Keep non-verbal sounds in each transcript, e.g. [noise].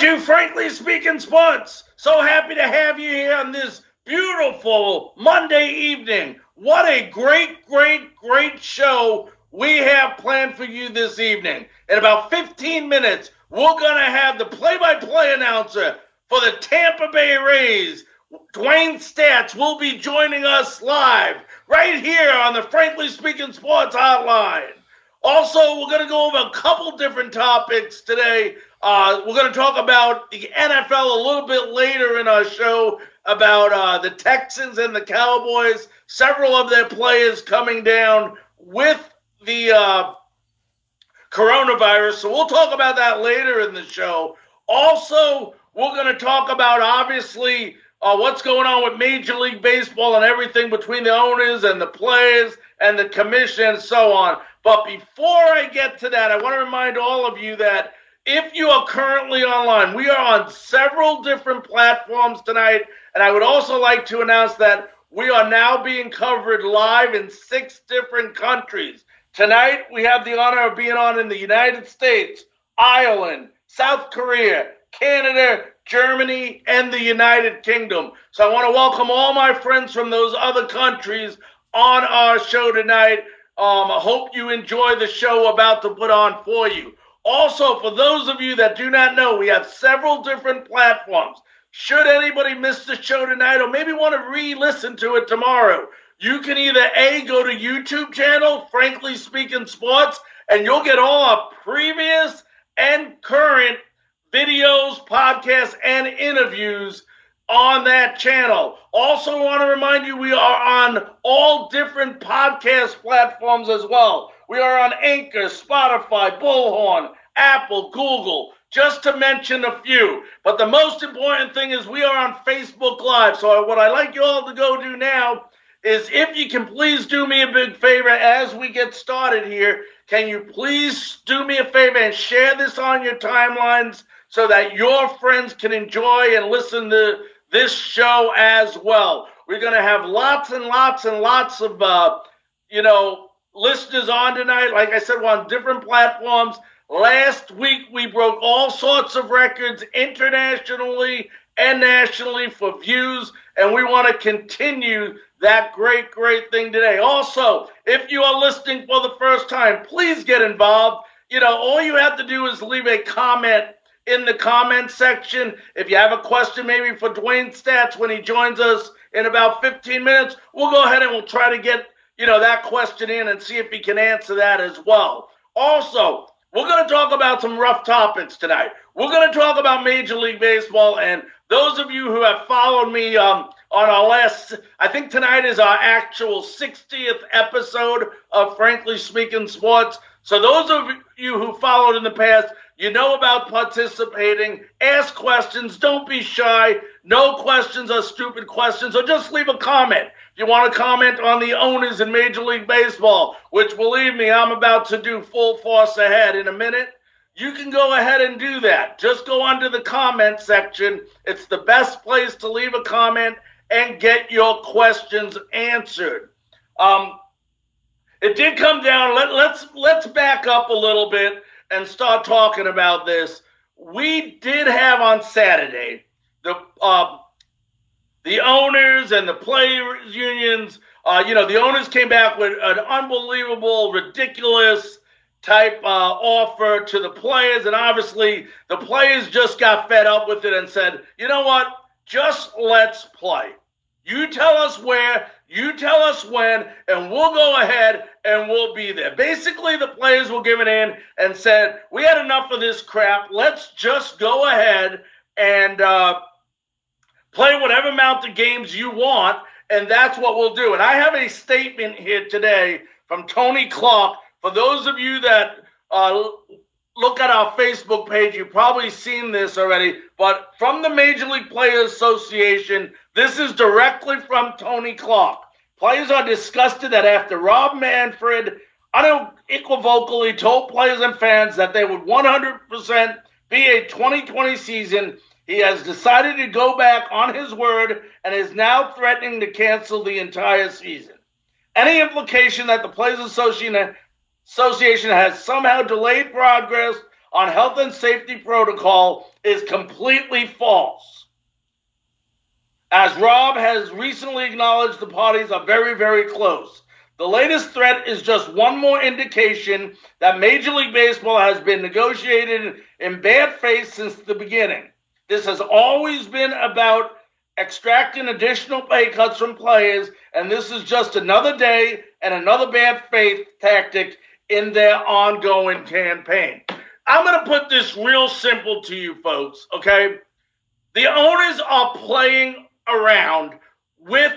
to Frankly Speaking Sports. So happy to have you here on this beautiful Monday evening. What a great, great, great show we have planned for you this evening. In about 15 minutes, we're going to have the play by play announcer for the Tampa Bay Rays. Dwayne Staats will be joining us live right here on the Frankly Speaking Sports Hotline. Also, we're going to go over a couple different topics today. Uh, we're going to talk about the NFL a little bit later in our show about uh, the Texans and the Cowboys. Several of their players coming down with the uh, coronavirus. So we'll talk about that later in the show. Also, we're going to talk about obviously uh, what's going on with Major League Baseball and everything between the owners and the players and the commission and so on. But before I get to that, I want to remind all of you that if you are currently online, we are on several different platforms tonight. And I would also like to announce that we are now being covered live in six different countries. Tonight, we have the honor of being on in the United States, Ireland, South Korea, Canada, Germany, and the United Kingdom. So I want to welcome all my friends from those other countries on our show tonight. Um, I hope you enjoy the show about to put on for you. Also, for those of you that do not know, we have several different platforms. Should anybody miss the show tonight or maybe want to re listen to it tomorrow, you can either A, go to YouTube channel, Frankly Speaking Sports, and you'll get all our previous and current videos, podcasts, and interviews on that channel. Also, want to remind you we are on all different podcast platforms as well. We are on Anchor, Spotify, Bullhorn, Apple, Google, just to mention a few. But the most important thing is we are on Facebook Live. So, what I'd like you all to go do now is if you can please do me a big favor as we get started here, can you please do me a favor and share this on your timelines so that your friends can enjoy and listen to this show as well. We're going to have lots and lots and lots of, uh, you know, listeners on tonight. Like I said, we're on different platforms. Last week, we broke all sorts of records internationally and nationally for views, and we want to continue that great, great thing today. Also, if you are listening for the first time, please get involved. You know, all you have to do is leave a comment in the comment section. If you have a question maybe for Dwayne Staats when he joins us in about 15 minutes, we'll go ahead and we'll try to get, you know, that question in and see if he can answer that as well. Also, we're going to talk about some rough topics tonight. We're going to talk about Major League Baseball, and those of you who have followed me um, on our last, I think tonight is our actual 60th episode of Frankly Speaking Sports. So those of you who followed in the past, you know about participating. Ask questions. Don't be shy. No questions are stupid questions, So just leave a comment. If you want to comment on the owners in Major League Baseball, which believe me, I'm about to do full force ahead in a minute, you can go ahead and do that. Just go under the comment section. It's the best place to leave a comment and get your questions answered. Um, it did come down. Let, let's let's back up a little bit and start talking about this. We did have on Saturday the uh, the owners and the players unions. Uh, you know, the owners came back with an unbelievable, ridiculous type uh, offer to the players, and obviously the players just got fed up with it and said, "You know what? Just let's play. You tell us where, you tell us when, and we'll go ahead and we'll be there. Basically, the players were given in and said, We had enough of this crap. Let's just go ahead and uh, play whatever amount of games you want, and that's what we'll do. And I have a statement here today from Tony Clark. For those of you that uh, look at our Facebook page, you've probably seen this already, but from the Major League Players Association, this is directly from Tony Clark. Players are disgusted that after Rob Manfred unequivocally told players and fans that they would 100% be a 2020 season, he has decided to go back on his word and is now threatening to cancel the entire season. Any implication that the Players Association has somehow delayed progress on health and safety protocol is completely false. As Rob has recently acknowledged, the parties are very, very close. The latest threat is just one more indication that Major League Baseball has been negotiated in bad faith since the beginning. This has always been about extracting additional pay cuts from players, and this is just another day and another bad faith tactic in their ongoing campaign. I'm going to put this real simple to you folks, okay? The owners are playing around with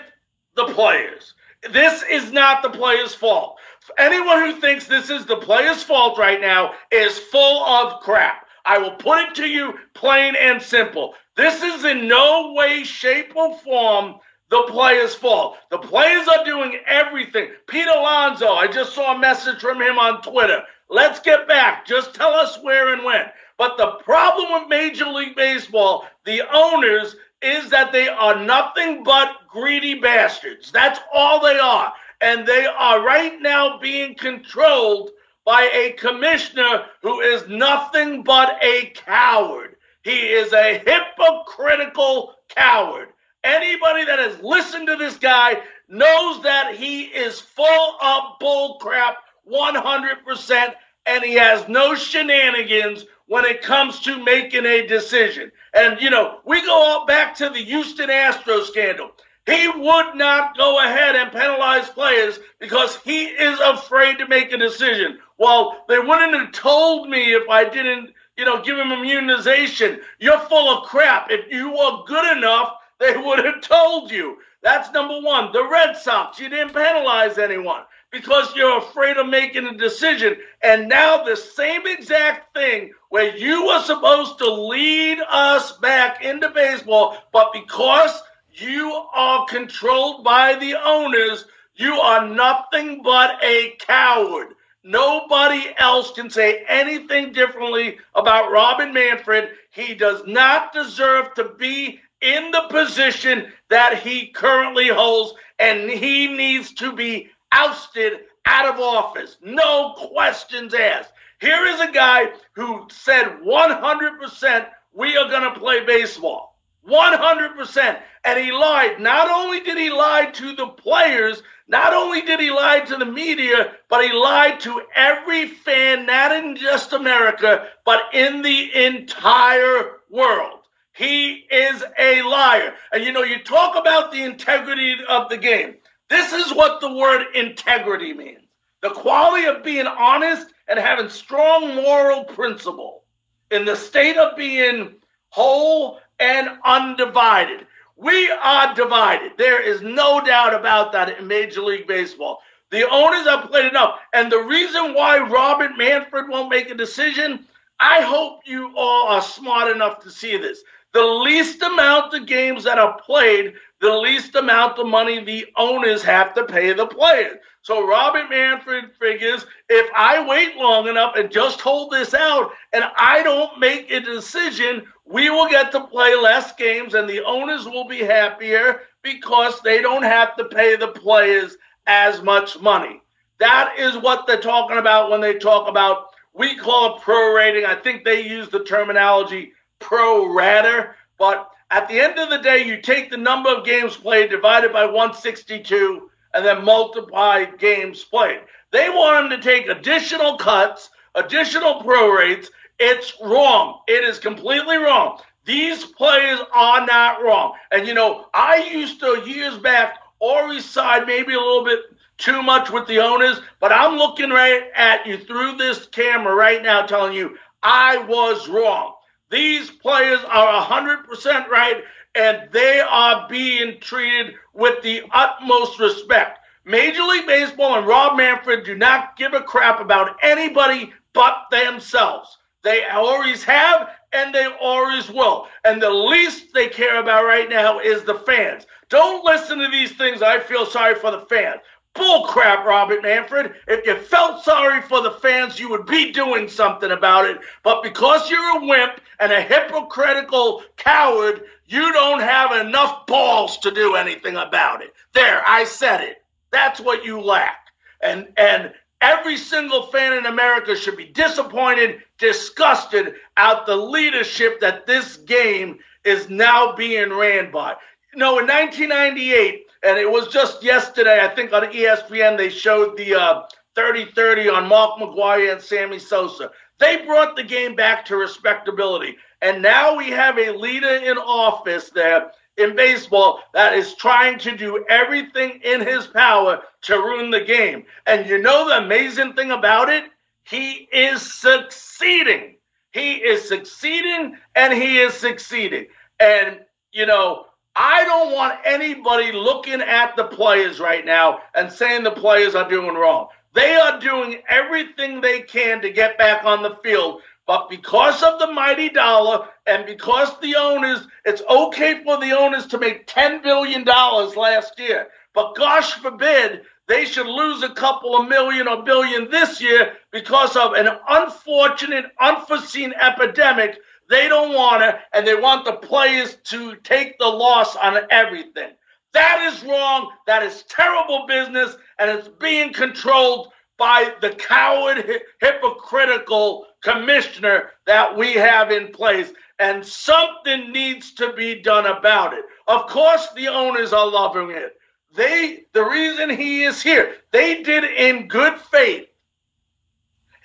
the players. This is not the players' fault. Anyone who thinks this is the players' fault right now is full of crap. I will put it to you plain and simple. This is in no way, shape, or form the players' fault. The players are doing everything. Pete Alonso, I just saw a message from him on Twitter. Let's get back. Just tell us where and when. But the problem with Major League Baseball, the owners, is that they are nothing but greedy bastards. That's all they are. And they are right now being controlled by a commissioner who is nothing but a coward. He is a hypocritical coward. Anybody that has listened to this guy knows that he is full of bull crap 100% and he has no shenanigans when it comes to making a decision. And, you know, we go all back to the Houston Astros scandal. He would not go ahead and penalize players because he is afraid to make a decision. Well, they wouldn't have told me if I didn't, you know, give him immunization. You're full of crap. If you were good enough, they [laughs] would have told you. That's number one. The Red Sox, you didn't penalize anyone because you're afraid of making a decision. And now the same exact thing where you were supposed to lead us back into baseball, but because you are controlled by the owners, you are nothing but a coward. Nobody else can say anything differently about Robin Manfred. He does not deserve to be in the position that he currently holds, and he needs to be ousted out of office. No questions asked. Here is a guy who said 100% we are going to play baseball. 100%. And he lied. Not only did he lie to the players, not only did he lie to the media, but he lied to every fan, not in just America, but in the entire world. He is a liar. And you know, you talk about the integrity of the game. This is what the word integrity means the quality of being honest and having strong moral principle in the state of being whole and undivided. We are divided. There is no doubt about that in Major League Baseball. The owners have played enough. And the reason why Robert Manfred won't make a decision, I hope you all are smart enough to see this. The least amount of games that are played, the least amount of money the owners have to pay the players. So Robert Manfred figures if I wait long enough and just hold this out and I don't make a decision, we will get to play less games and the owners will be happier because they don't have to pay the players as much money. That is what they're talking about when they talk about, we call it prorating. I think they use the terminology pro rata, but at the end of the day, you take the number of games played divided by 162 and then multiply games played. They want them to take additional cuts, additional prorates. It's wrong. It is completely wrong. These players are not wrong. And you know, I used to years back always side maybe a little bit too much with the owners, but I'm looking right at you through this camera right now telling you I was wrong. These players are 100% right, and they are being treated with the utmost respect. Major League Baseball and Rob Manfred do not give a crap about anybody but themselves. They always have, and they always will. And the least they care about right now is the fans. Don't listen to these things. I feel sorry for the fans. Bull crap, Robert Manfred. If you felt sorry for the fans, you would be doing something about it. But because you're a wimp and a hypocritical coward, you don't have enough balls to do anything about it. There, I said it. That's what you lack. And and every single fan in America should be disappointed, disgusted at the leadership that this game is now being ran by. You know, in 1998, and it was just yesterday, I think on ESPN, they showed the uh, 30 30 on Mark McGwire and Sammy Sosa. They brought the game back to respectability. And now we have a leader in office there in baseball that is trying to do everything in his power to ruin the game. And you know the amazing thing about it? He is succeeding. He is succeeding and he is succeeding. And, you know, I don't want anybody looking at the players right now and saying the players are doing wrong. They are doing everything they can to get back on the field. But because of the mighty dollar and because the owners, it's okay for the owners to make $10 billion last year. But gosh forbid they should lose a couple of million or billion this year because of an unfortunate, unforeseen epidemic. They don't want it, and they want the players to take the loss on everything. That is wrong. That is terrible business, and it's being controlled by the coward, hypocritical commissioner that we have in place. And something needs to be done about it. Of course, the owners are loving it. They, the reason he is here, they did in good faith.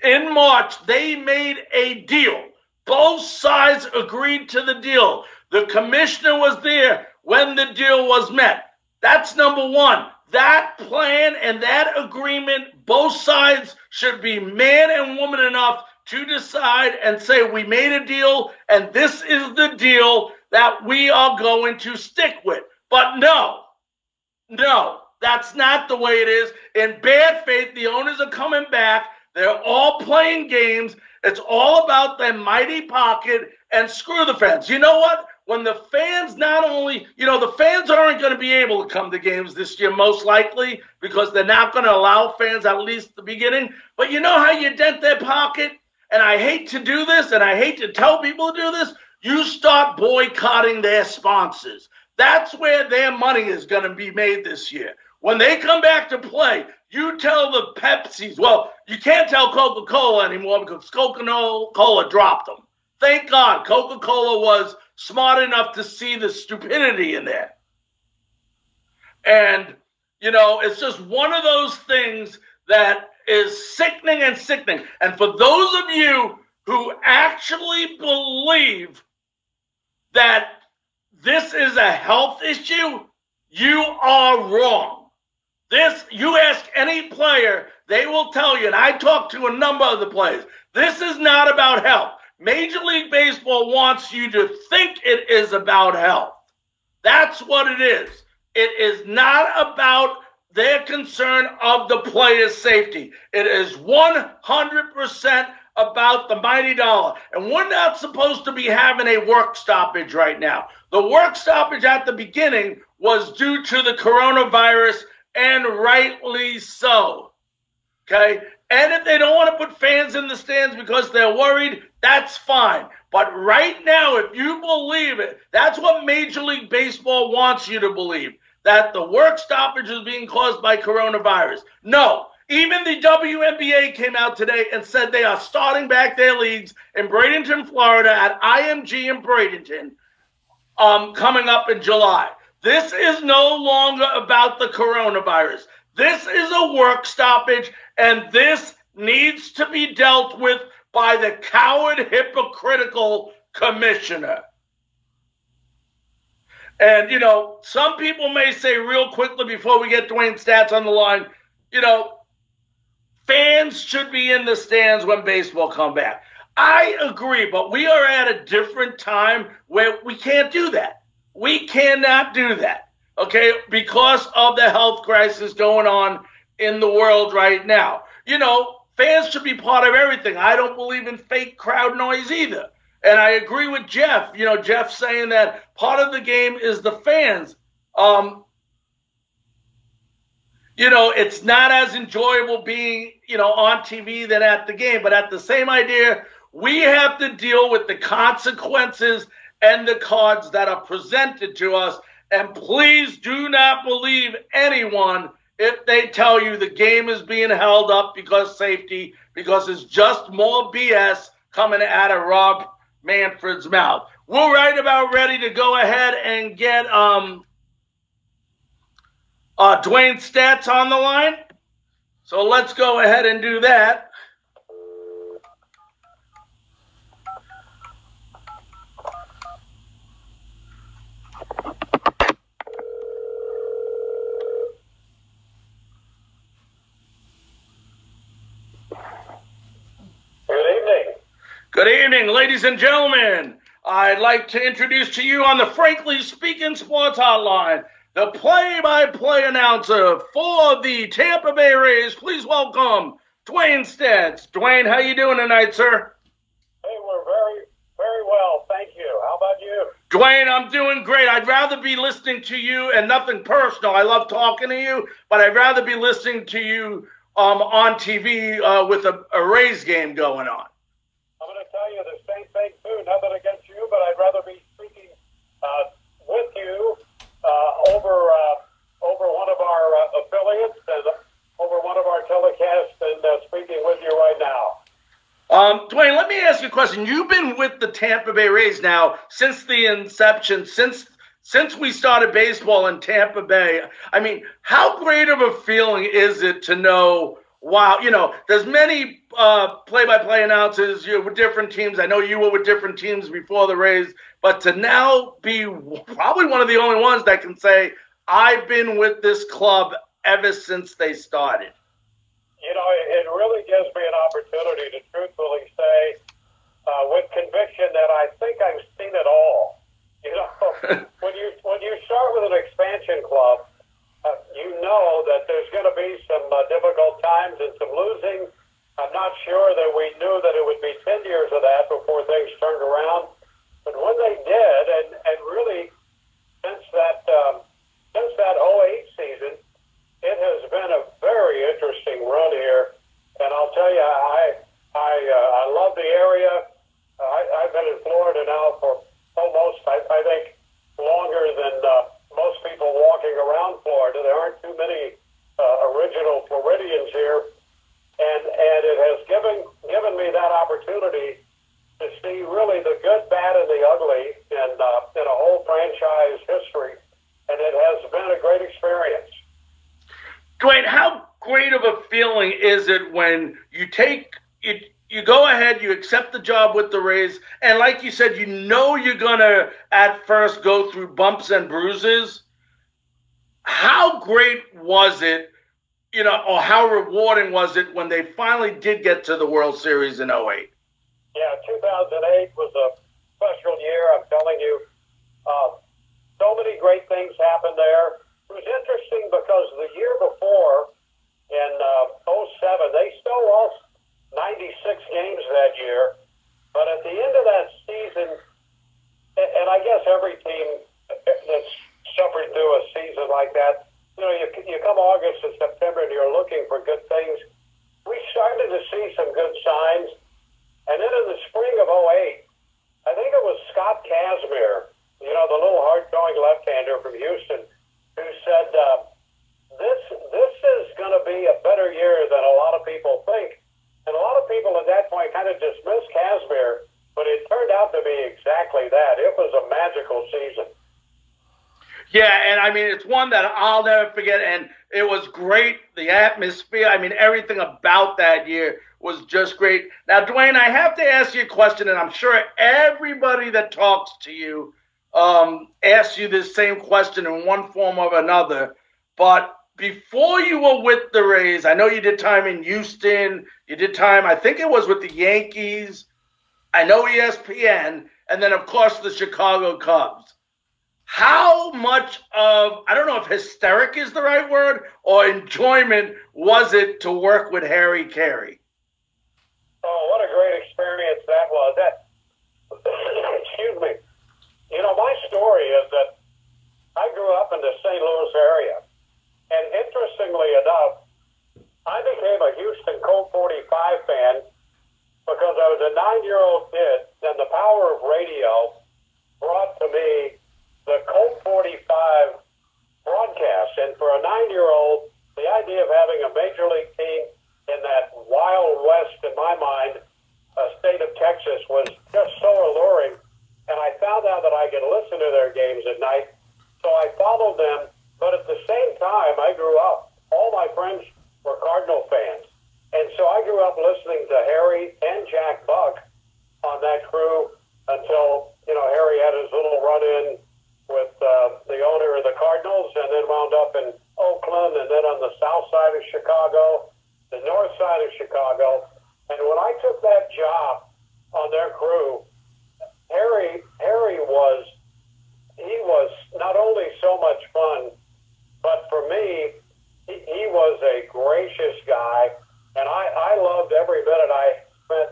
In March, they made a deal. Both sides agreed to the deal. The commissioner was there when the deal was met. That's number one. That plan and that agreement, both sides should be man and woman enough to decide and say, we made a deal and this is the deal that we are going to stick with. But no, no, that's not the way it is. In bad faith, the owners are coming back. They're all playing games. It's all about their mighty pocket and screw the fans. You know what? when the fans not only, you know, the fans aren't going to be able to come to games this year, most likely, because they're not going to allow fans at least the beginning. But you know how you dent their pocket? And I hate to do this, and I hate to tell people to do this. You start boycotting their sponsors. That's where their money is going to be made this year. When they come back to play, you tell the Pepsis, well, you can't tell Coca Cola anymore because Coca Cola dropped them. Thank God Coca Cola was smart enough to see the stupidity in there. And, you know, it's just one of those things that is sickening and sickening. And for those of you who actually believe that this is a health issue, you are wrong. This, you ask any player, they will tell you, and I talked to a number of the players, this is not about health. Major League Baseball wants you to think it is about health. That's what it is. It is not about their concern of the player's safety. It is 100% about the mighty dollar. And we're not supposed to be having a work stoppage right now. The work stoppage at the beginning was due to the coronavirus, and rightly so. Okay? And if they don't want to put fans in the stands because they're worried, that's fine. But right now, if you believe it, that's what Major League Baseball wants you to believe that the work stoppage is being caused by coronavirus. No. Even the WNBA came out today and said they are starting back their leagues in Bradenton, Florida at IMG in Bradenton um, coming up in July. This is no longer about the coronavirus. This is a work stoppage, and this needs to be dealt with by the coward, hypocritical commissioner. And, you know, some people may say, real quickly before we get Dwayne Staats on the line, you know, fans should be in the stands when baseball come back. I agree, but we are at a different time where we can't do that. We cannot do that okay, because of the health crisis going on in the world right now. You know, fans should be part of everything. I don't believe in fake crowd noise either. And I agree with Jeff. You know, Jeff saying that part of the game is the fans. Um, you know, it's not as enjoyable being, you know, on TV than at the game. But at the same idea, we have to deal with the consequences and the cards that are presented to us and please do not believe anyone if they tell you the game is being held up because safety, because it's just more BS coming out of Rob Manfred's mouth. We're right about ready to go ahead and get um, uh, Dwayne Staats on the line. So let's go ahead and do that. Good evening, ladies and gentlemen. I'd like to introduce to you on the Frankly Speaking Sports Hotline the play-by-play announcer for the Tampa Bay Rays. Please welcome Dwayne Staats. Dwayne, how you doing tonight, sir? Hey, we're very, very well, thank you. How about you? Dwayne, I'm doing great. I'd rather be listening to you and nothing personal. I love talking to you, but I'd rather be listening to you um, on TV uh, with a, a Rays game going on tell you the same thing too. Nothing against you, but I'd rather be speaking uh, with you uh, over uh, over one of our uh, affiliates and over one of our telecasts and uh, speaking with you right now. Um, Dwayne, let me ask you a question. You've been with the Tampa Bay Rays now since the inception, since since we started baseball in Tampa Bay. I mean, how great of a feeling is it to know wow, you know, there's many uh, play-by-play announcers you know, with different teams. I know you were with different teams before the Rays, but to now be probably one of the only ones that can say, I've been with this club ever since they started. You know, it really gives me an opportunity to truthfully say, uh, with conviction, that I think I've seen it all. You know, [laughs] when you when you start with an expansion club, uh, you know that there's going to be some uh, difficult times and some losing. I'm not sure that we knew that it would be 10 years of that before things turned around. But when they did, and, and really since that um, since that 08 season, it has been a very interesting run here. And I'll tell you, I I uh, I love the area. I, I've been in Florida now for almost I, I think longer than. Uh, most people walking around Florida. There aren't too many uh, original Floridians here, and and it has given given me that opportunity to see really the good, bad, and the ugly in uh, in a whole franchise history, and it has been a great experience. Dwayne, how great of a feeling is it when you take it? You go ahead, you accept the job with the Rays, and like you said, you know you're gonna at first go through bumps and bruises. How great was it, you know, or how rewarding was it when they finally did get to the World Series in 08? Yeah, 2008 was a special year. I'm telling you, uh, so many great things happened there. It was interesting because the year before, in uh, 07, they still lost 96 games that year. But at the end of that season, and I guess every team that's suffered through a season like that, you know, you, you come August and September and you're looking for good things. We started to see some good signs. And then in the spring of 08, I think it was Scott Kazmir, you know, the little hard-throwing left-hander from Houston, who said, uh, this, this is going to be a better year than a lot of people think. And a lot of people at that point kind of dismissed Kazmir, but it turned out to be exactly that. It was a magical season. Yeah, and I mean, it's one that I'll never forget. And it was great. The atmosphere, I mean, everything about that year was just great. Now, Dwayne, I have to ask you a question, and I'm sure everybody that talks to you um, asks you this same question in one form or another. But before you were with the Rays, I know you did time in Houston. You did time, I think it was with the Yankees. I know ESPN, and then of course the Chicago Cubs. How much of I don't know if hysteric is the right word or enjoyment was it to work with Harry Caray? Oh, what a great experience that was! That [coughs] excuse me. You know, my story is that I grew up in the St. Louis area and interestingly enough, I became a Houston Colt 45 fan because I was a nine-year-old kid, and the power of radio brought to me the Colt 45 broadcast. And for a nine-year-old, the idea of having a major league team in that wild west, in my mind, uh, state of Texas was just so alluring. And I found out that I could listen to their games at night, so I followed them. But at the same time, I grew up. All my friends were Cardinal fans, and so I grew up listening to Harry and Jack Buck on that crew until you know Harry had his little run-in with uh, the owner of the Cardinals, and then wound up in Oakland, and then on the south side of Chicago, the north side of Chicago. And when I took that job on their crew, Harry Harry was he was not only so much fun, but for me, he, he was a gracious guy, and I, I loved every minute I spent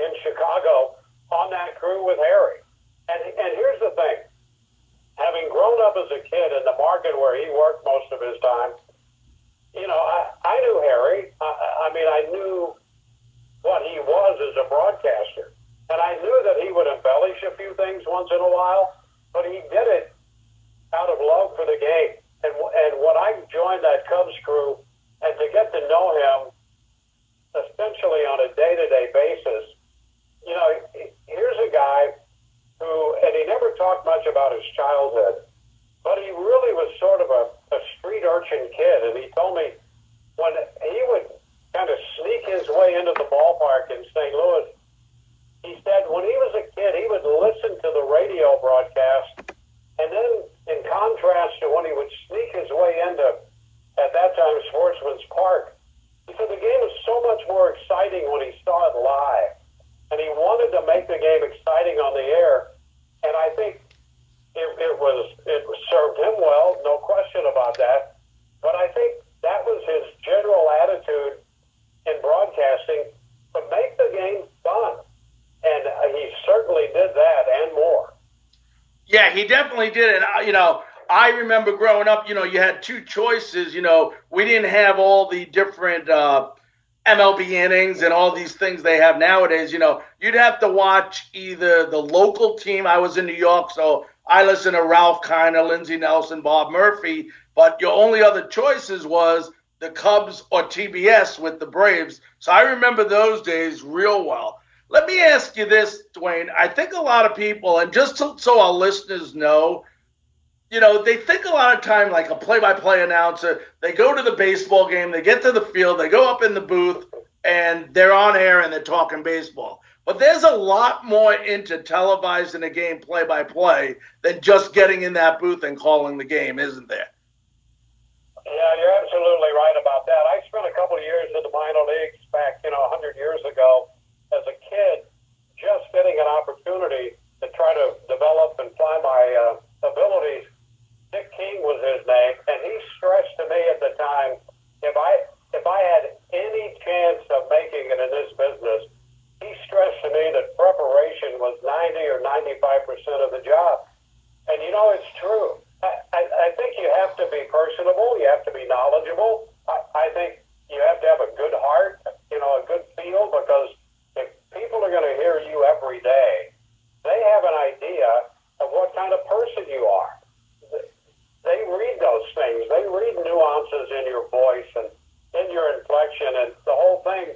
in Chicago on that crew with Harry. And and here's the thing having grown up as a kid in the market where he worked most of his time, you know, I, I knew Harry. I, I mean, I knew what he was as a broadcaster. And I knew that he would embellish a few things once in a while, but he did it out of love for the game. And, and when I joined that Cubs crew, and to get to know him essentially on a day to day basis, you know, here's a guy who, and he never talked much about his childhood, but he really was sort of a, a street urchin kid. And he told me when he would kind of sneak his way into the ballpark in St. Louis, he said when he was a kid, he would listen to the radio broadcast. And then, in contrast to when he would sneak his way into, at that time, Sportsman's Park, he said the game was so much more exciting when he saw it live and he wanted to make the game exciting on the air. And I think it, it was it served him well, no question about that. But I think that was his general attitude in broadcasting to make the game fun, and he certainly did that and more. Yeah, he definitely did it. You know, I remember growing up. You know, you had two choices. You know, we didn't have all the different. Uh, MLB innings and all these things they have nowadays, you know, you'd have to watch either the local team. I was in New York, so I listened to Ralph Kiner, Lindsey Nelson, Bob Murphy, but your only other choices was the Cubs or TBS with the Braves. So I remember those days real well. Let me ask you this, Dwayne. I think a lot of people, and just so our listeners know, you know, they think a lot of time like a play-by-play announcer. They go to the baseball game, they get to the field, they go up in the booth, and they're on air and they're talking baseball. But there's a lot more into televising a game play-by-play than just getting in that booth and calling the game, isn't there? Yeah, you're absolutely right about that. I spent a couple of years in the minor leagues back, you know, 100 years ago as a kid, just getting an opportunity to try to develop and fly my uh, abilities Dick King was his name, and he stressed to me at the time, if I if I had any chance of making it in this business, he stressed to me that preparation was 90 or 95 percent of the job. And you know, it's true. I, I, I think you have to be personable. You have to be knowledgeable. I, I think you have to have a good heart, you know, a good feel, because if people are going to hear you every day, they have an idea of what kind of person you are they read those things. They read nuances in your voice and in your inflection and the whole thing.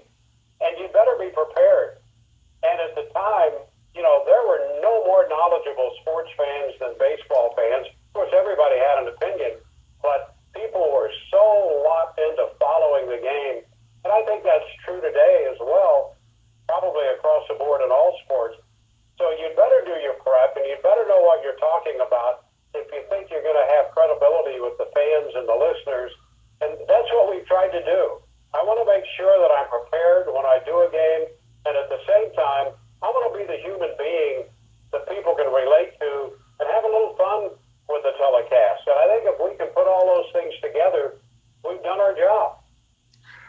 And you better be prepared. And at the time, you know, there were no more knowledgeable sports fans than baseball fans. Of course, everybody had an opinion, but people were so locked into following the game. And I think that's true today as well, probably across the board in all sports. So you'd better do your prep and you'd better know what you're talking about if you think you're going to have credibility with the fans and the listeners. And that's what we've tried to do. I want to make sure that I'm prepared when I do a game, and at the same time, I want to be the human being that people can relate to and have a little fun with the telecast. And I think if we can put all those things together, we've done our job.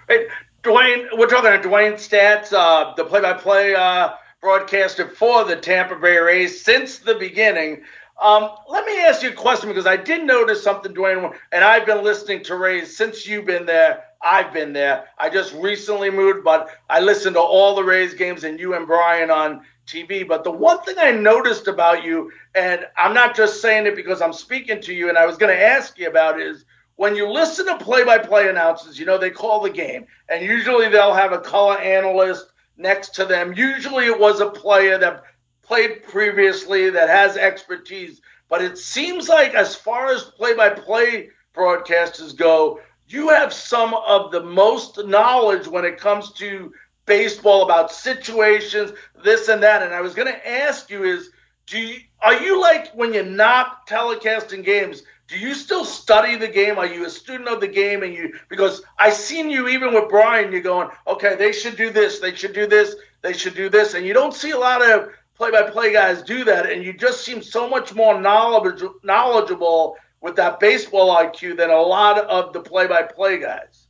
Hey, Dwayne, we're talking to Dwayne Staats, uh, the play-by-play uh, broadcaster for the Tampa Bay Rays since the beginning. Um, let me ask you a question because I did notice something, Dwayne, and I've been listening to Rays since you've been there. I've been there. I just recently moved, but I listened to all the Rays games and you and Brian on TV. But the one thing I noticed about you, and I'm not just saying it because I'm speaking to you, and I was going to ask you about, is when you listen to play-by-play announcers, you know they call the game, and usually they'll have a color analyst next to them. Usually it was a player that played previously that has expertise. But it seems like, as far as play by play broadcasters go, you have some of the most knowledge when it comes to baseball about situations, this and that. And I was going to ask you is, do you, are you like when you're not telecasting games? Do you still study the game? Are you a student of the game? And you because I seen you even with Brian, you're going, okay, they should do this, they should do this, they should do this, and you don't see a lot of play-by-play guys do that, and you just seem so much more knowledgeable with that baseball IQ than a lot of the play-by-play guys.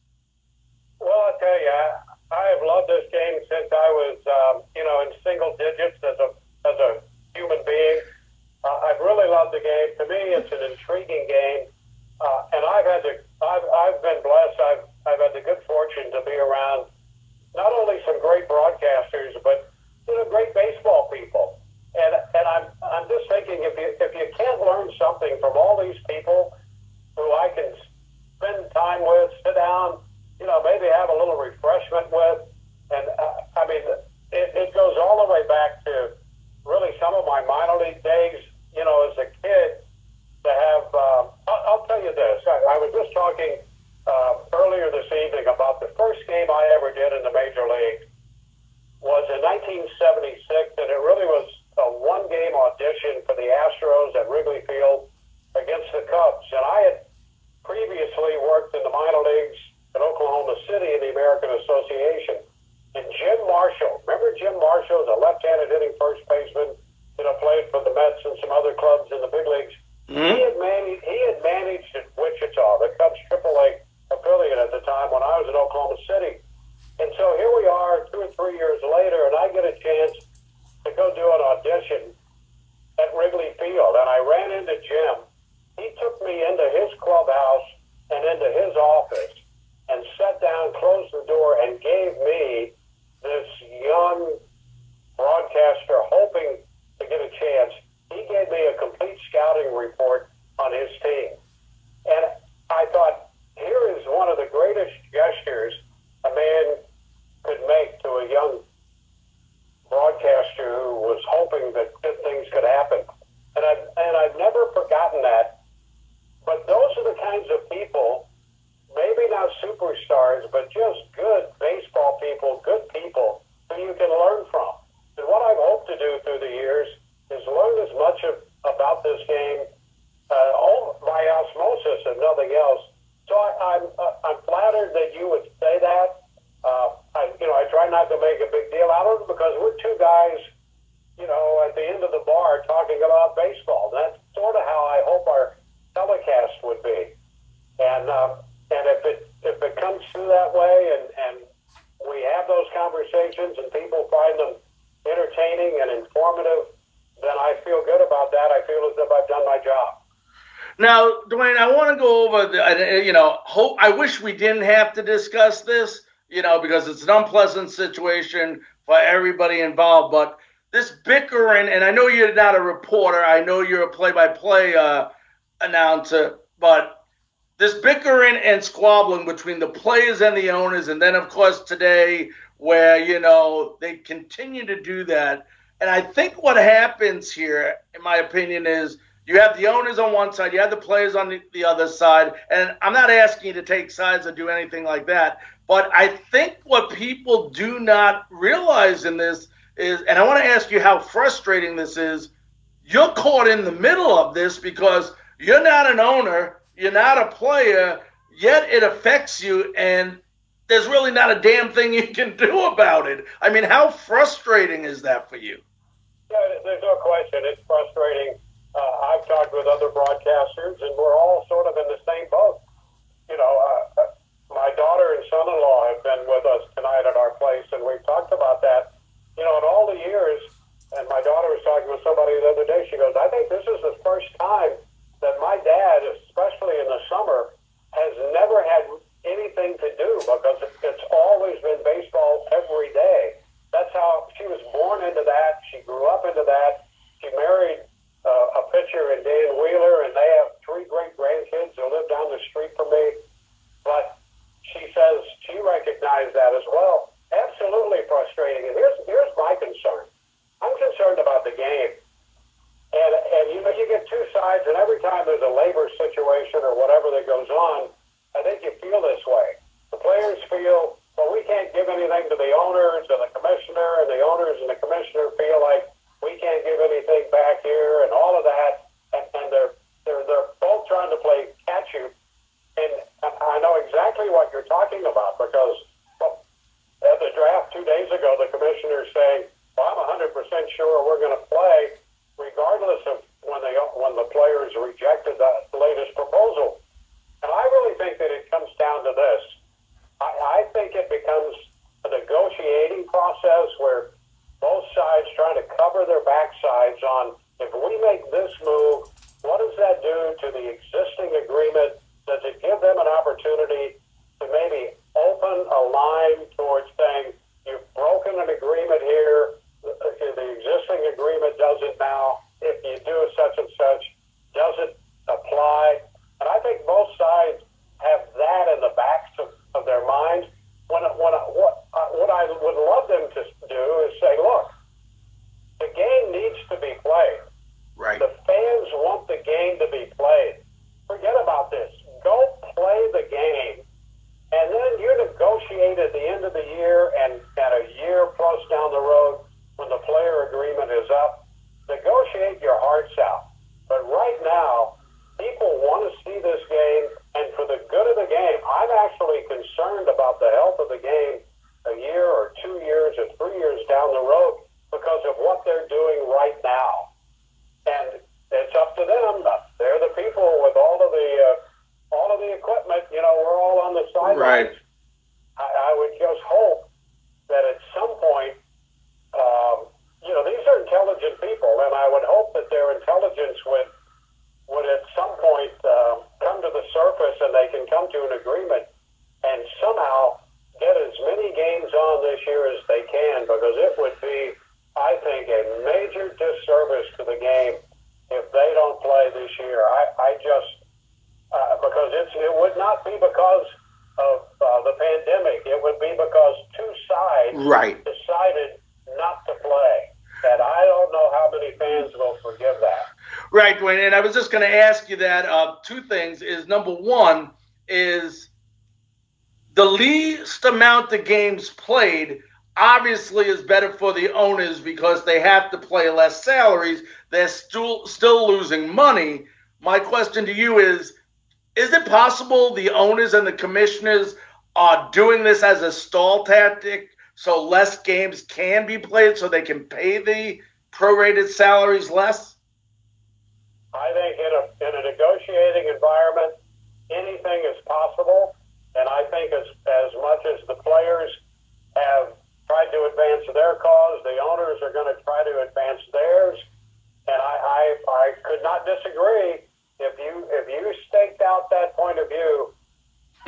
Well, I tell you, I, I have loved this game since I was, um, you know, in single digits as a as a human being. Uh, I've really loved the game. To me, it's an intriguing game, uh, and I've had the I've I've been blessed. I've I've had the good fortune to be around not only some great broadcasters, but you know, great baseball people. And and I'm I'm just thinking if you if you can't learn something from all these people who I can spend time with, sit down, you know, maybe have a little refreshment with, and uh, I mean, it, it goes all the way back to really some of my minor league days. You know, as a kid, to have. Uh, I'll, I'll tell you this. I, I was just talking uh, earlier this evening about the first game I ever did in the major league was in 1976, and it really was a one-game audition for the Astros at Wrigley Field against the Cubs. And I had previously worked in the minor leagues in Oklahoma City in the American Association. And Jim Marshall, remember Jim Marshall, the left-handed hitting first baseman, you know, played for the Mets and some other clubs in the big leagues. Mm-hmm. He had managed. He had managed at Wichita, the Cubs AAA affiliate at the time when I was in Oklahoma City. And so here we are, two or three years later, and I get a chance to go do an audition at Wrigley Field. And I ran into Jim. He took me into his clubhouse and into his office and sat down, closed the door, and gave me this young broadcaster hoping to get a chance. He gave me a complete scouting report on his team. And I thought, here is one of the greatest gestures a man could make to a young broadcaster who was hoping that good things could happen. And I've, and I've never forgotten that. But those are the kinds of people, maybe not superstars, but just good baseball people, good people who you can learn from. And what I've hoped to do through the years is learn as much of, about this game uh, all by osmosis and nothing else so I, I'm uh, I'm flattered that you would say that. Uh, I you know I try not to make a big deal out of it because we're two guys, you know, at the end of the bar talking about baseball. That's sort of how I hope our telecast would be. And um, and if it if it comes through that way and and we have those conversations and people find them entertaining and informative, then I feel good about that. I feel as if I've done my job. Now, Dwayne, I want to go over. The, you know, hope. I wish we didn't have to discuss this. You know, because it's an unpleasant situation for everybody involved. But this bickering, and I know you're not a reporter. I know you're a play-by-play uh, announcer, but this bickering and squabbling between the players and the owners, and then of course today, where you know they continue to do that. And I think what happens here, in my opinion, is you have the owners on one side, you have the players on the, the other side, and I'm not asking you to take sides or do anything like that. But I think what people do not realize in this is, and I want to ask you how frustrating this is. You're caught in the middle of this because you're not an owner, you're not a player, yet it affects you, and there's really not a damn thing you can do about it. I mean, how frustrating is that for you? Yeah, there's no question. It's frustrating uh, I've talked with other broadcasters, and we're all sort of in the same boat. You know, uh, uh, my daughter and son-in-law have been with us tonight at our place, and we've talked about that. You know, in all the years, and my daughter was talking with somebody the other day. She goes, "I think this is the first time that my dad, especially in the summer, has never had anything to do because it's always been baseball every day. That's how she was born into that. She grew up into that. She married uh, a pitcher in Dan Wheeler, and they have three great grandkids who live down the street from me. But she says she recognized that as well. Absolutely frustrating. And here's here's my concern. I'm concerned about the game. And, and you know, you get two sides, and every time there's a labor situation or whatever that goes on, I think you feel this way. The players feel, well, we can't give anything to the owners and the commissioner, and the owners and the commissioner feel like we can't give anything back here. Come to an agreement, and somehow get as many games on this year as they can, because it would be, I think, a major disservice to the game if they don't play this year. I, I just uh, because it's it would not be because of uh, the pandemic. It would be because two sides right. decided not to play. And I don't know how many fans will forgive that. Right, Dwayne. And I was just going to ask you that. Uh, two things is number one is the least amount of games played obviously is better for the owners because they have to play less salaries. They're still still losing money. My question to you is: Is it possible the owners and the commissioners are doing this as a stall tactic so less games can be played so they can pay the prorated salaries less? I think in a, in a negotiating environment, anything is possible. And I think as, as much as the players have tried to advance their cause, the owners are going to try to advance theirs. And I, I, I could not disagree. If you if you staked out that point of view,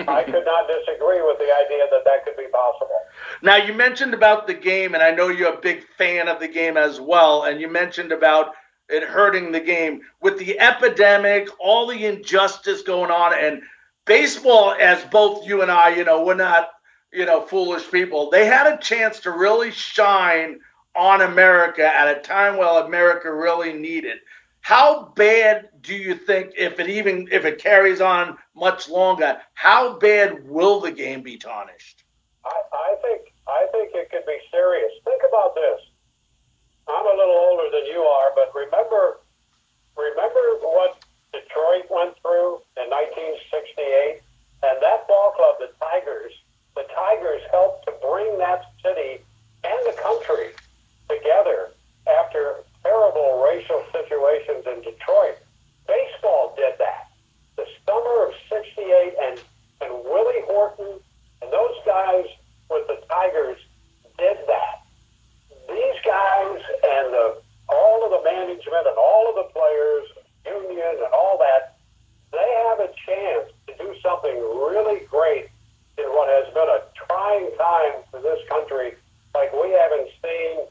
I [laughs] could not disagree with the idea that that could be possible. Now, you mentioned about the game, and I know you're a big fan of the game as well, and you mentioned about it hurting the game. With the epidemic, all the injustice going on, and baseball, as both you and I, you know, we're not, you know, foolish people. They had a chance to really shine on America at a time while America really needed. How bad do you think, if it even if it carries on much longer, how bad will the game be tarnished? I, I think I think it could be serious. Think about this. I'm a little older than you are, but remember remember what Detroit went through in 1968, and that ball club, the Tigers, the Tigers helped to bring that city and the country together after terrible racial situations in Detroit. Baseball did that. The summer of 68 and, and Willie Horton and those guys with the Tigers did that. These guys and the, all of the management and all of the players, union and all that, they have a chance to do something really great in what has been a trying time for this country like we haven't seen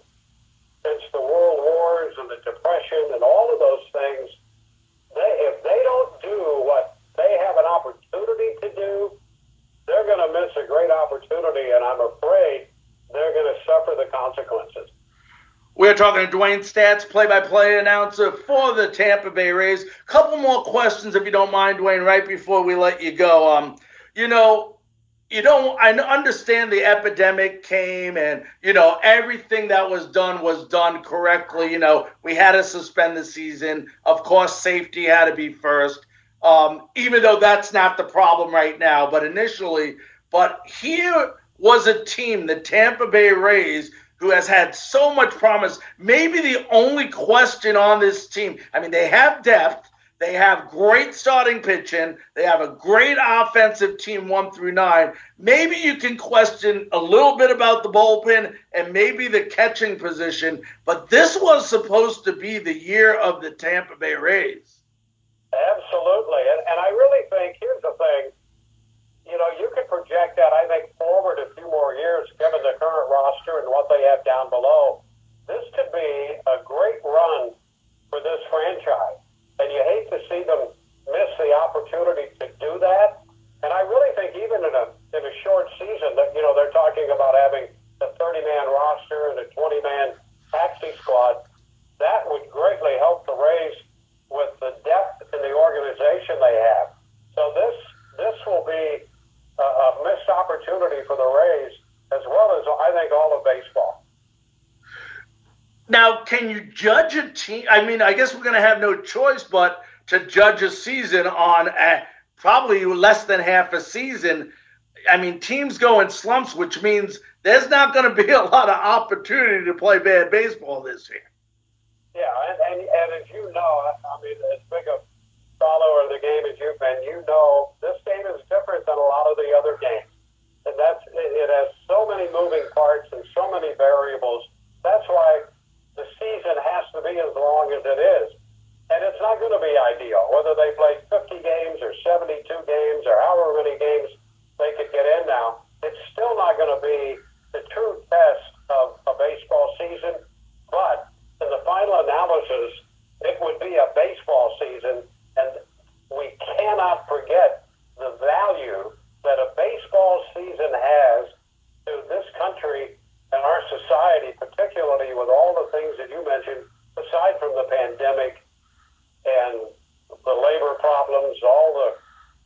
since the world wars and the depression and all of those things, they, if they don't do what they have an opportunity to do, they're going to miss a great opportunity, and I'm afraid they're going to suffer the consequences. We're talking to Dwayne Staats, play-by-play announcer for the Tampa Bay Rays. Couple more questions, if you don't mind, Dwayne, right before we let you go. Um, you know, you don't. I understand the epidemic came, and you know everything that was done was done correctly. You know, we had to suspend the season. Of course, safety had to be first. Um, even though that's not the problem right now, but initially, but here was a team, the Tampa Bay Rays, who has had so much promise. Maybe the only question on this team, I mean, they have depth, they have great starting pitching, they have a great offensive team one through nine. Maybe you can question a little bit about the bullpen and maybe the catching position, but this was supposed to be the year of the Tampa Bay Rays. Absolutely. And, and I really think, here's the thing you know, you could project that, I think, forward a few more years, given the current roster and what they have down below. This could be a great run for this franchise. And you hate to see them miss the opportunity to do that. And I really think even in a in a short season that you know they're talking about having a 30 man roster and a 20 man taxi squad. That would greatly help the Rays with the depth in the organization they have. So this this will be a, a missed opportunity for the Rays, as well as I think all of baseball. Now, can you judge a team? I mean, I guess we're going to have no choice but to judge a season on a, probably less than half a season. I mean, teams go in slumps, which means there's not going to be a lot of opportunity to play bad baseball this year. Yeah, and, and, and as you know, I, I mean, as big a follower of the game as you've been, you know this game is different than a lot of the other games. And that's it has so many moving parts and so many variables. That's why the season has to be as long as it is. And it's not going to be ideal, whether they play 50 games or 72 games or however many games they could get in now. It's still not going to be the true test of a baseball season. But in the final analysis, it would be a baseball season and we cannot forget the value that a baseball season has to this country and our society, particularly with all the things that you mentioned, aside from the pandemic and the labor problems, all the,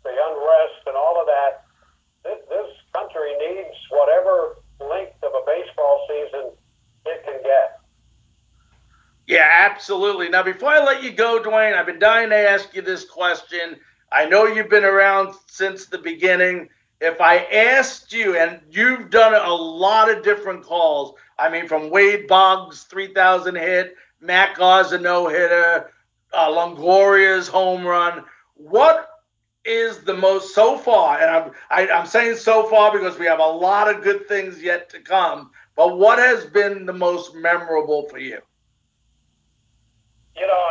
the unrest and all of that. This, this country needs whatever length of a baseball season it can get. Yeah, absolutely. Now, before I let you go, Dwayne, I've been dying to ask you this question. I know you've been around since the beginning. If I asked you, and you've done a lot of different calls, I mean, from Wade Boggs' 3,000 hit, Matt Garza no hitter, uh, Longoria's home run, what is the most so far? And I'm I, am i am saying so far because we have a lot of good things yet to come. But what has been the most memorable for you? You know,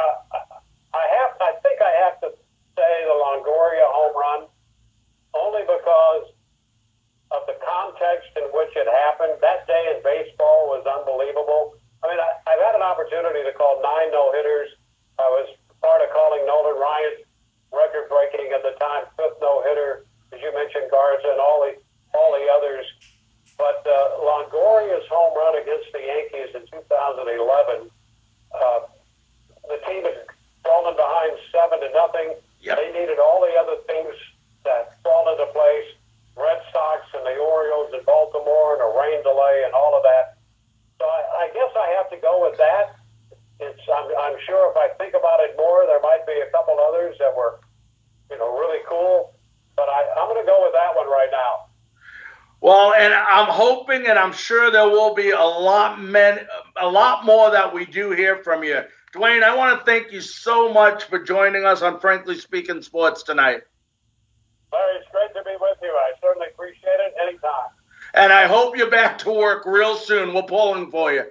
I have, I think I have to say the Longoria home run only because of the context in which it happened. That day in baseball was unbelievable. I mean, I, I've had an opportunity to call nine no hitters. I was part of calling Nolan Ryan's record breaking at the time fifth no hitter, as you mentioned, Garza and all the all the others. But uh, Longoria's home run against the Yankees in 2011 uh, the team had fallen behind seven to nothing. Yep. They needed all the other things that fall into place. Red Sox and the Orioles in Baltimore and a rain delay and all of that. So I, I guess I have to go with that. It's I'm, I'm sure if I think about it more, there might be a couple others that were, you know, really cool. But I, I'm going to go with that one right now. Well, and I'm hoping, and I'm sure there will be a lot, men, a lot more that we do hear from you. Dwayne, I want to thank you so much for joining us on Frankly Speaking Sports tonight. Larry, it's great to be with you. I certainly appreciate it anytime. And I hope you're back to work real soon. We're pulling for you.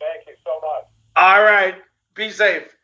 Thank you so much. All right. Be safe.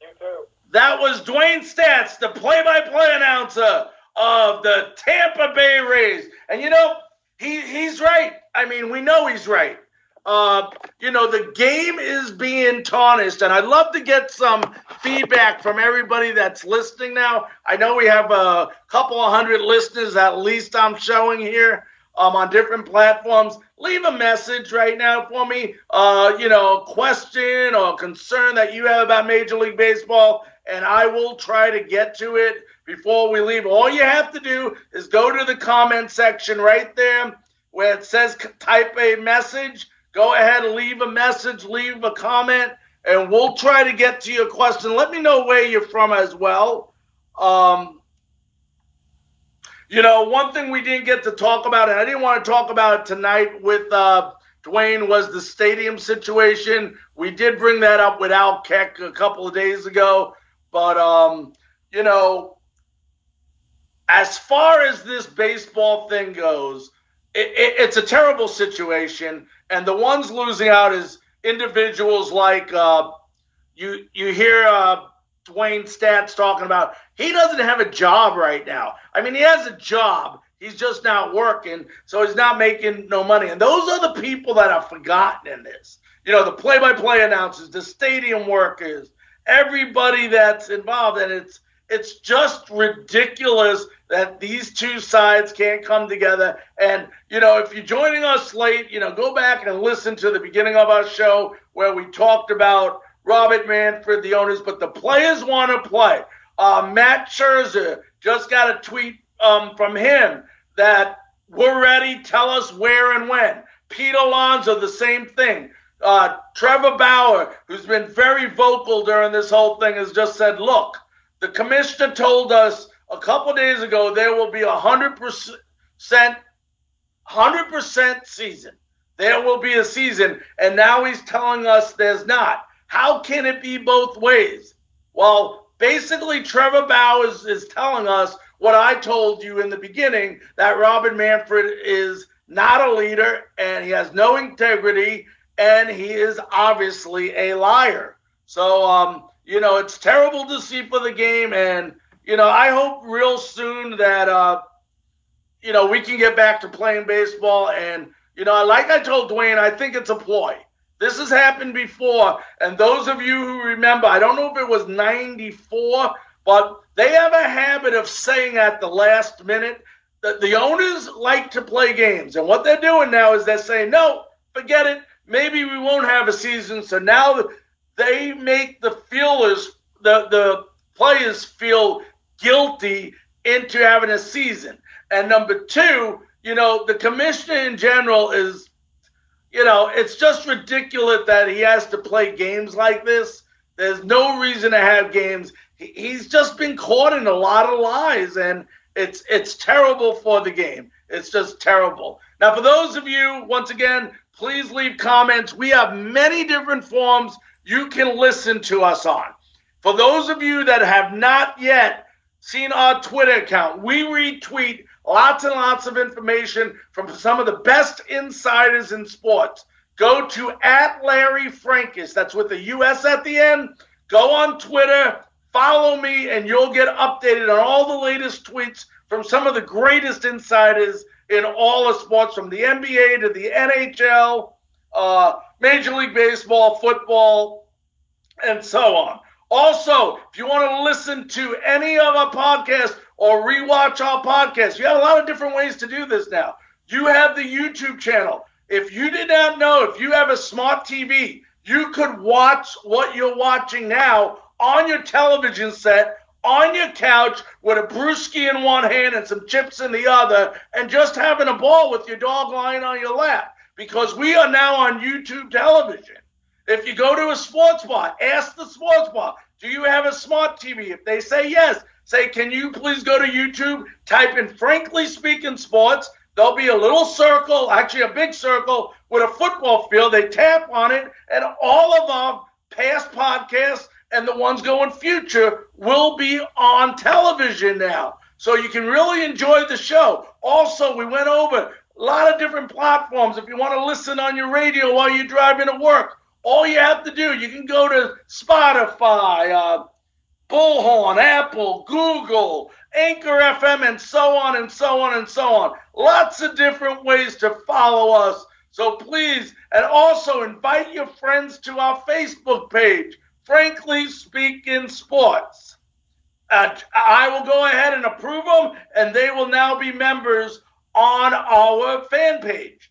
You too. That was Dwayne Staats, the play by play announcer of the Tampa Bay Rays. And you know, he, he's right. I mean, we know he's right. Uh, you know, the game is being tarnished, and I'd love to get some feedback from everybody that's listening now. I know we have a couple hundred listeners, at least I'm showing here. um, on different platforms. Leave a message right now for me. Uh, you know, question or concern that you have about Major League Baseball, and I will try to get to it before we leave. All you have to do is go to the comment section right there where it says type a message. Go ahead and leave a message, leave a comment, and we'll try to get to your question. Let me know where you're from as well. Um, you know, one thing we didn't get to talk about, and I didn't want to talk about it tonight with uh, Dwayne, was the stadium situation. We did bring that up with Al Keck a couple of days ago, but um, you know, as far as this baseball thing goes, it, it, it's a terrible situation, and the ones losing out is individuals like uh, you. You hear uh, Dwayne Staats talking about he doesn't have a job right now. I mean, he has a job. He's just not working, so he's not making no money. And those are the people that are forgotten in this. You know, the play-by-play announcers, the stadium workers, everybody that's involved, and it's it's just ridiculous that these two sides can't come together. And, you know, if you're joining us late, you know, go back and listen to the beginning of our show where we talked about Robert Manfred, the owners, but the players want to play. Uh, Max Scherzer just got a tweet um, from him that we're ready, tell us where and when. Pete Alonso, the same thing. Uh, Trevor Bauer, who's been very vocal during this whole thing, has just said, look, the commissioner told us a couple days ago there will be a hundred percent, hundred percent season. There will be a season, and now he's telling us there's not. How can it be both ways? Well, basically, Trevor Bauer is, is telling us what I told you in the beginning that Robin Manfred is not a leader and he has no integrity and he is obviously a liar. So, um, you know, it's terrible to see for the game. And, you know, I hope real soon that, uh, you know, we can get back to playing baseball. And, you know, like I told Dwayne, I think it's a ploy. This has happened before. And those of you who remember, I don't know if it was 94, but they have a habit of saying at the last minute that the owners like to play games. And what they're doing now is they're saying, no, forget it. Maybe we won't have a season. So now they make the feelers, the, the players feel guilty into having a season. And number two, you know, the commissioner in general is, you know, it's just ridiculous that he has to play games like this. There's no reason to have games. He's just been caught in a lot of lies, and it's it's terrible for the game. It's just terrible. Now, for those of you, once again, please leave comments. We have many different forms you can listen to us on. For those of you that have not yet seen our Twitter account, we retweet lots and lots of information from some of the best insiders in sports. Go to at Larry Francis, that's with the US at the end. Go on Twitter, follow me, and you'll get updated on all the latest tweets from some of the greatest insiders in all of sports, from the NBA to the NHL. Uh, Major League Baseball, football, and so on. Also, if you want to listen to any of our podcasts or rewatch our podcasts, you have a lot of different ways to do this now. You have the YouTube channel. If you did not know, if you have a smart TV, you could watch what you're watching now on your television set, on your couch, with a brewski in one hand and some chips in the other, and just having a ball with your dog lying on your lap because we are now on YouTube television. If you go to a sports bar, ask the sports bar, do you have a smart TV? If they say yes, say, can you please go to YouTube, type in Frankly Speaking Sports. There'll be a little circle, actually a big circle with a football field. They tap on it, and all of our past podcasts and the ones going future will be on television now. So you can really enjoy the show. Also, we went over a lot of different platforms. If you want to listen on your radio while you're driving to work, all you have to do, you can go to Spotify, uh, Bullhorn, Apple, Google, Anchor FM, and so on and so on and so on. Lots of different ways to follow us. So please, and also invite your friends to our Facebook page, Frankly Speaking Sports. Uh, I will go ahead and approve them, and they will now be members on our fan page.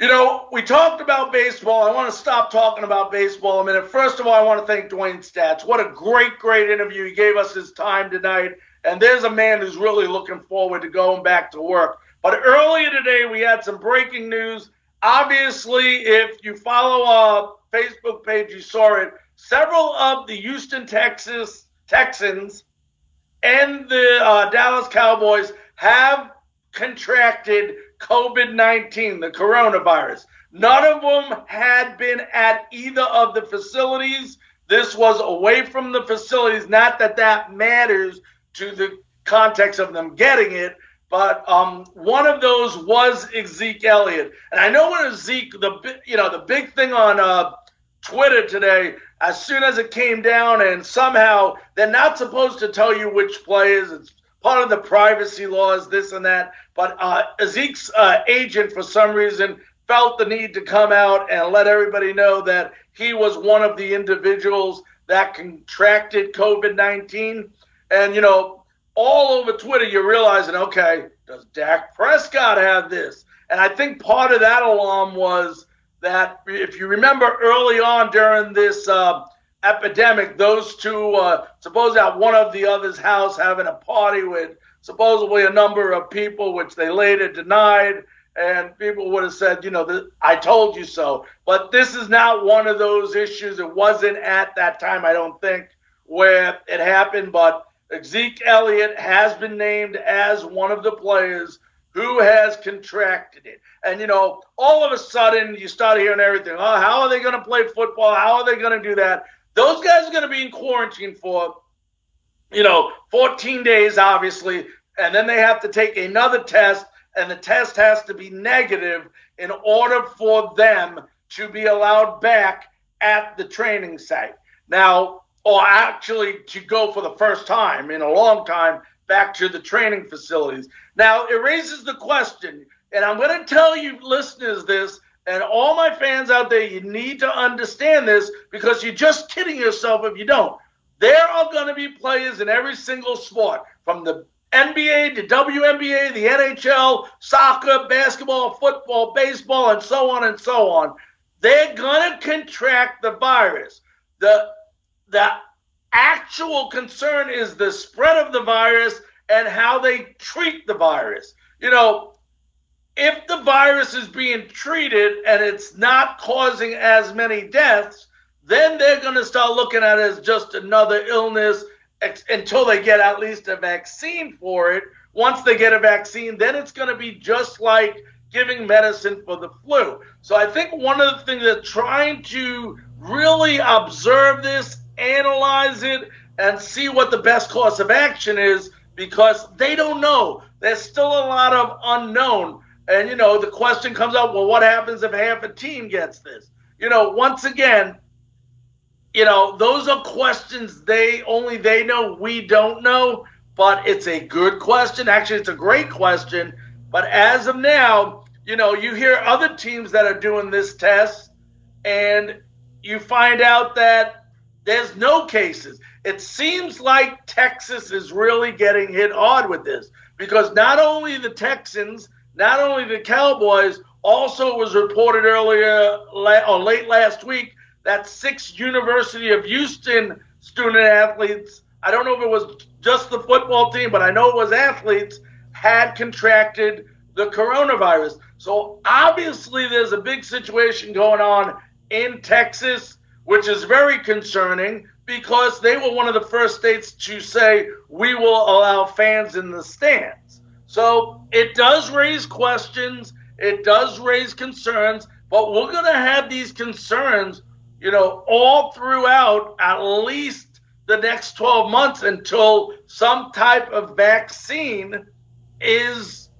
You know, we talked about baseball. I want to stop talking about baseball a minute. First of all, I want to thank Dwayne Staats. What a great, great interview. He gave us his time tonight. And there's a man who's really looking forward to going back to work. But earlier today, we had some breaking news. Obviously, if you follow our Facebook page, you saw it. Several of the Houston, Texas Texans and the uh, Dallas Cowboys have contracted COVID 19, the coronavirus. None of them had been at either of the facilities. This was away from the facilities. Not that that matters to the context of them getting it, but um, one of those was Zeke Elliott. And I know when Zeke, the you know the big thing on uh, Twitter today, as soon as it came down, and somehow they're not supposed to tell you which players. It's part of the privacy laws, this and that. But uh, Zeke's uh, agent, for some reason, felt the need to come out and let everybody know that he was one of the individuals that contracted COVID 19. And, you know, all over Twitter, you're realizing, okay, does Dak Prescott have this? And I think part of that alarm was that if you remember early on during this uh, epidemic, those two uh, supposed at one of the other's house having a party with supposedly a number of people, which they later denied. And people would have said, you know, I told you so. But this is not one of those issues. It wasn't at that time, I don't think, where it happened. But Zeke Elliott has been named as one of the players who has contracted it. And, you know, all of a sudden you start hearing everything. Oh, how are they going to play football? How are they going to do that? Those guys are going to be in quarantine for, you know, 14 days, obviously, and then they have to take another test, and the test has to be negative in order for them to be allowed back at the training site. Now, or actually to go for the first time in a long time back to the training facilities. Now, it raises the question, and I'm going to tell you listeners this and all my fans out there, you need to understand this because you're just kidding yourself if you don't. There are going to be players in every single sport, from the NBA to WNBA, the NHL, soccer, basketball, football, baseball, and so on and so on. They're going to contract the virus. The, the actual concern is the spread of the virus and how they treat the virus. You know, if the virus is being treated and it's not causing as many deaths, then they're going to start looking at it as just another illness until they get at least a vaccine for it. Once they get a vaccine, then it's going to be just like giving medicine for the flu. So I think one of the things that trying to really observe this, analyze it, and see what the best course of action is because they don't know. There's still a lot of unknown. And, you know, the question comes up well, what happens if half a team gets this? You know, once again, you know, those are questions they only they know, we don't know, but it's a good question. Actually, it's a great question. But as of now, you know, you hear other teams that are doing this test and you find out that there's no cases. It seems like Texas is really getting hit hard with this because not only the Texans not only the Cowboys, also was reported earlier or late last week that six University of Houston student athletes, I don't know if it was just the football team, but I know it was athletes, had contracted the coronavirus. So obviously there's a big situation going on in Texas, which is very concerning because they were one of the first states to say we will allow fans in the stands. So it does raise questions, it does raise concerns, but we're going to have these concerns, you know, all throughout at least the next 12 months until some type of vaccine is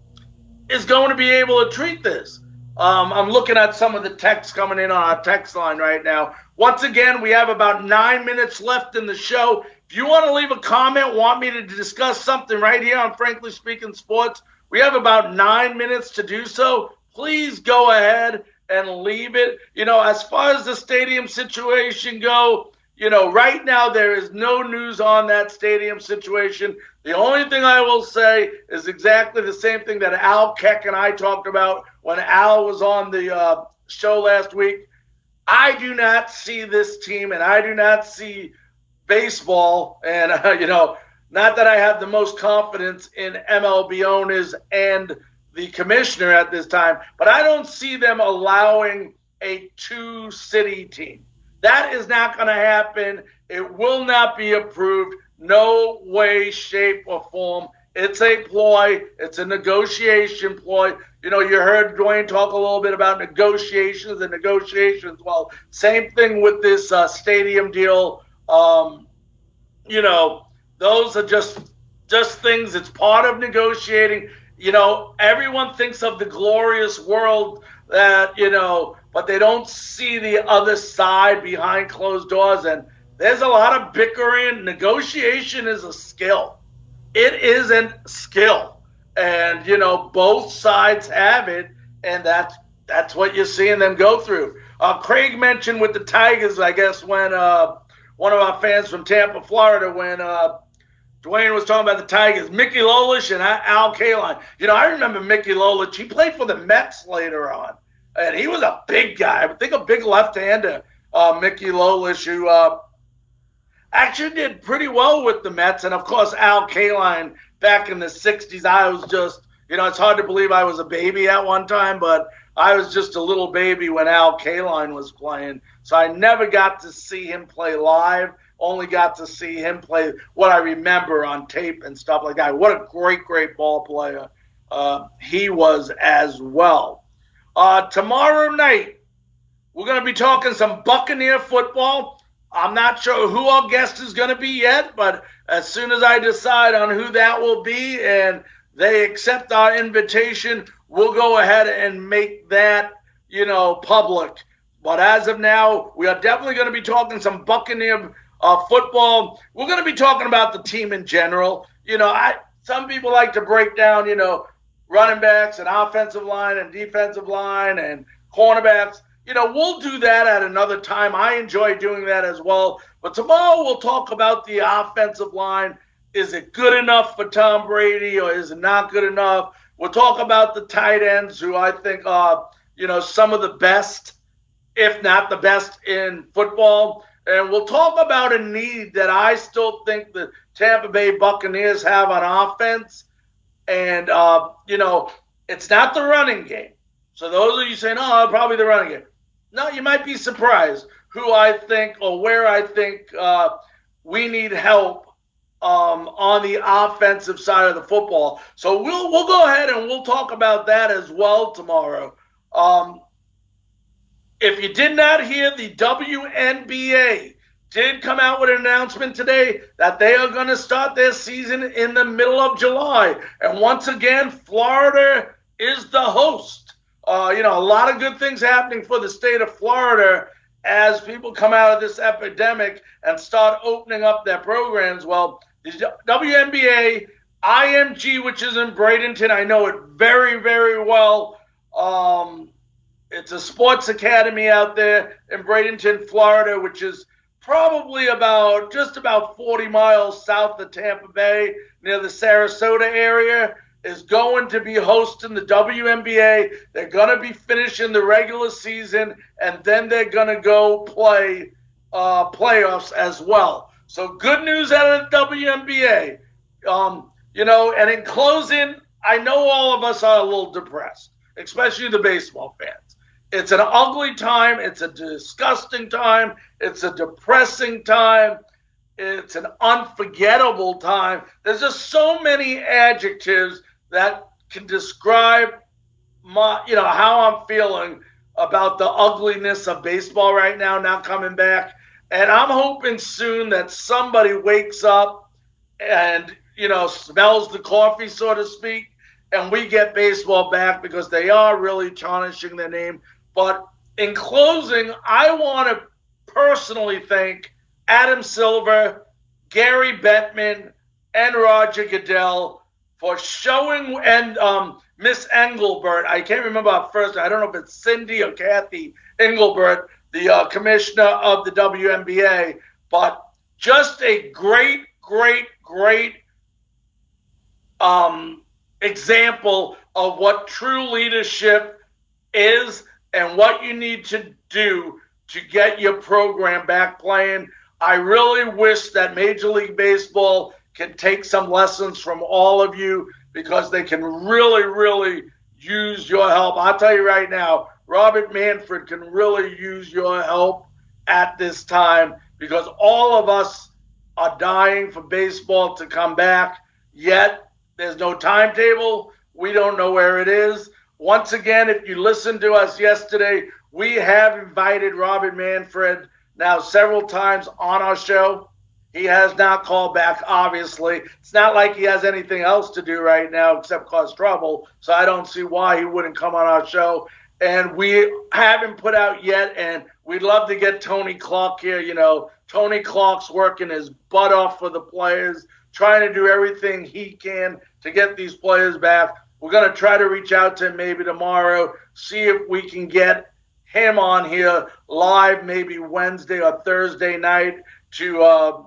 is going to be able to treat this. Um, I'm looking at some of the text coming in on our text line right now. Once again, we have about nine minutes left in the show. If you want to leave a comment, want me to discuss something right here on Frankly Speaking Sports, we have about nine minutes to do so. Please go ahead and leave it. You know, as far as the stadium situation go, you know, right now there is no news on that stadium situation. The only thing I will say is exactly the same thing that Al Keck and I talked about when Al was on the uh, show last week. I do not see this team, and I do not see baseball, and uh, [laughs] you know, not that I have the most confidence in MLB owners and the commissioner at this time, but I don't see them allowing a two city team. That is not going to happen. It will not be approved. No way, shape, or form. It's a ploy. It's a negotiation ploy. You know, you heard Dwayne talk a little bit about negotiations and negotiations. Well, same thing with this uh, stadium deal. Um, you know, those are just just things. It's part of negotiating. You know, everyone thinks of the glorious world that you know but they don't see the other side behind closed doors. And there's a lot of bickering. Negotiation is a skill. It is a skill. And, you know, both sides have it. And that's, that's what you're seeing them go through. Uh, Craig mentioned with the Tigers, I guess, when uh, one of our fans from Tampa, Florida, when uh, Dwayne was talking about the Tigers, Mickey Lolich and Al Kaline. You know, I remember Mickey Lolich. He played for the Mets later on and he was a big guy. I think a big left-hander, uh, Mickey Lolich, who uh, actually did pretty well with the Mets, and of course Al Kaline back in the '60s. I was just, you know, it's hard to believe I was a baby at one time, but I was just a little baby when Al Kaline was playing, so I never got to see him play live. Only got to see him play what I remember on tape and stuff like that. What a great, great ball player uh, he was as well. Uh, tomorrow night, we're going to be talking some Buccaneer football. I'm not sure who our guest is going to be yet, but as soon as I decide on who that will be and they accept our invitation, we'll go ahead and make that, you know, public. But as of now, we are definitely going to be talking some Buccaneer uh, football. We're going to be talking about the team in general. You know, I some people like to break down, you know, running backs and offensive line and defensive line and cornerbacks. You know, we'll do that at another time. I enjoy doing that as well. But tomorrow we'll talk about the offensive line. Is it good enough for Tom Brady or is it not good enough? We'll talk about the tight ends, who I think are, you know, some of the best, if not the best in football. And we'll talk about a need that I still think the Tampa Bay Buccaneers have on offense and, uh, you know, it's not the running game. So those of you saying, oh, probably the running game. No, you might be surprised who I think or where I think uh, we need help um, on the offensive side of the football. So we'll we'll go ahead and we'll talk about that as well tomorrow. Um, if you did not hear the WNBA did come out with an announcement today that they are going to start their season in the middle of July. And once again, Florida is the host. Uh, you know, a lot of good things happening for the state of Florida as people come out of this epidemic and start opening up their programs. Well, the WNBA, IMG, which is in Bradenton, I know it very, very well. Um, it's a sports academy out there in Bradenton, Florida, which is probably about just about 40 miles south of Tampa Bay, near the Sarasota area, is going to be hosting the WNBA. They're going to be finishing the regular season, and then they're going to go play uh, playoffs as well. So good news out of the WNBA. Um, you know, and in closing, I know all of us are a little depressed, especially the baseball fans. It's an ugly time. It's a disgusting time. It's a depressing time. It's an unforgettable time. There's just so many adjectives that can describe my, you know, how I'm feeling about the ugliness of baseball right now, now coming back. And I'm hoping soon that somebody wakes up and, you know, smells the coffee, so to speak, and we get baseball back because they are really tarnishing their name. But in closing, I want to personally thank Adam Silver, Gary Bettman, and Roger Goodell for showing and um, Miss Engelbert. I can't remember her first. I don't know if it's Cindy or Kathy Engelbert, the uh, commissioner of the WNBA, but just a great, great, great um, example of what true leadership is and what you need to do to get your program back playing. I really wish that Major League Baseball can take some lessons from all of you because they can really, really use your help. I'll tell you right now, Robert Manfred can really use your help at this time because all of us are dying for baseball to come back, yet there's no timetable. We don't know where it is. Once again, if you listened to us yesterday, we have invited Robert Manfred now several times on our show. He has not called back, obviously. It's not like he has anything else to do right now except cause trouble. So I don't see why he wouldn't come on our show. And we haven't put out yet, and we'd love to get Tony Clark here. You know, Tony Clark's working his butt off for the players, trying to do everything he can to get these players back. We're going to try to reach out to him maybe tomorrow, see if we can get him on here live maybe Wednesday or Thursday night to uh,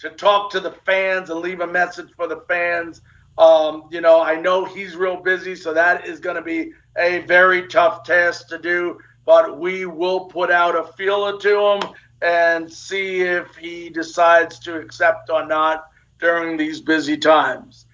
to talk to the fans and leave a message for the fans. Um, you know, I know he's real busy, so that is going to be a very tough task to do. But we will put out a feeler to him and see if he decides to accept or not during these busy times.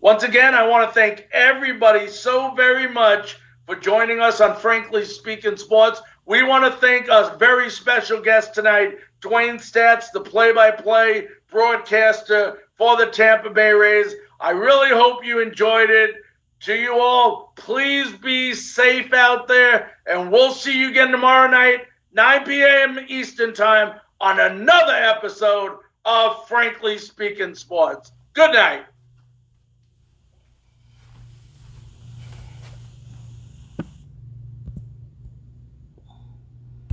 Once again, I want to thank everybody so very much for joining us on Frankly Speaking Sports. We want to thank a very special guest tonight, Dwayne Staats, the play by play broadcaster for the Tampa Bay Rays. I really hope you enjoyed it. To you all, please be safe out there, and we'll see you again tomorrow night, 9 p.m. Eastern Time, on another episode of Frankly Speaking Sports. Good night.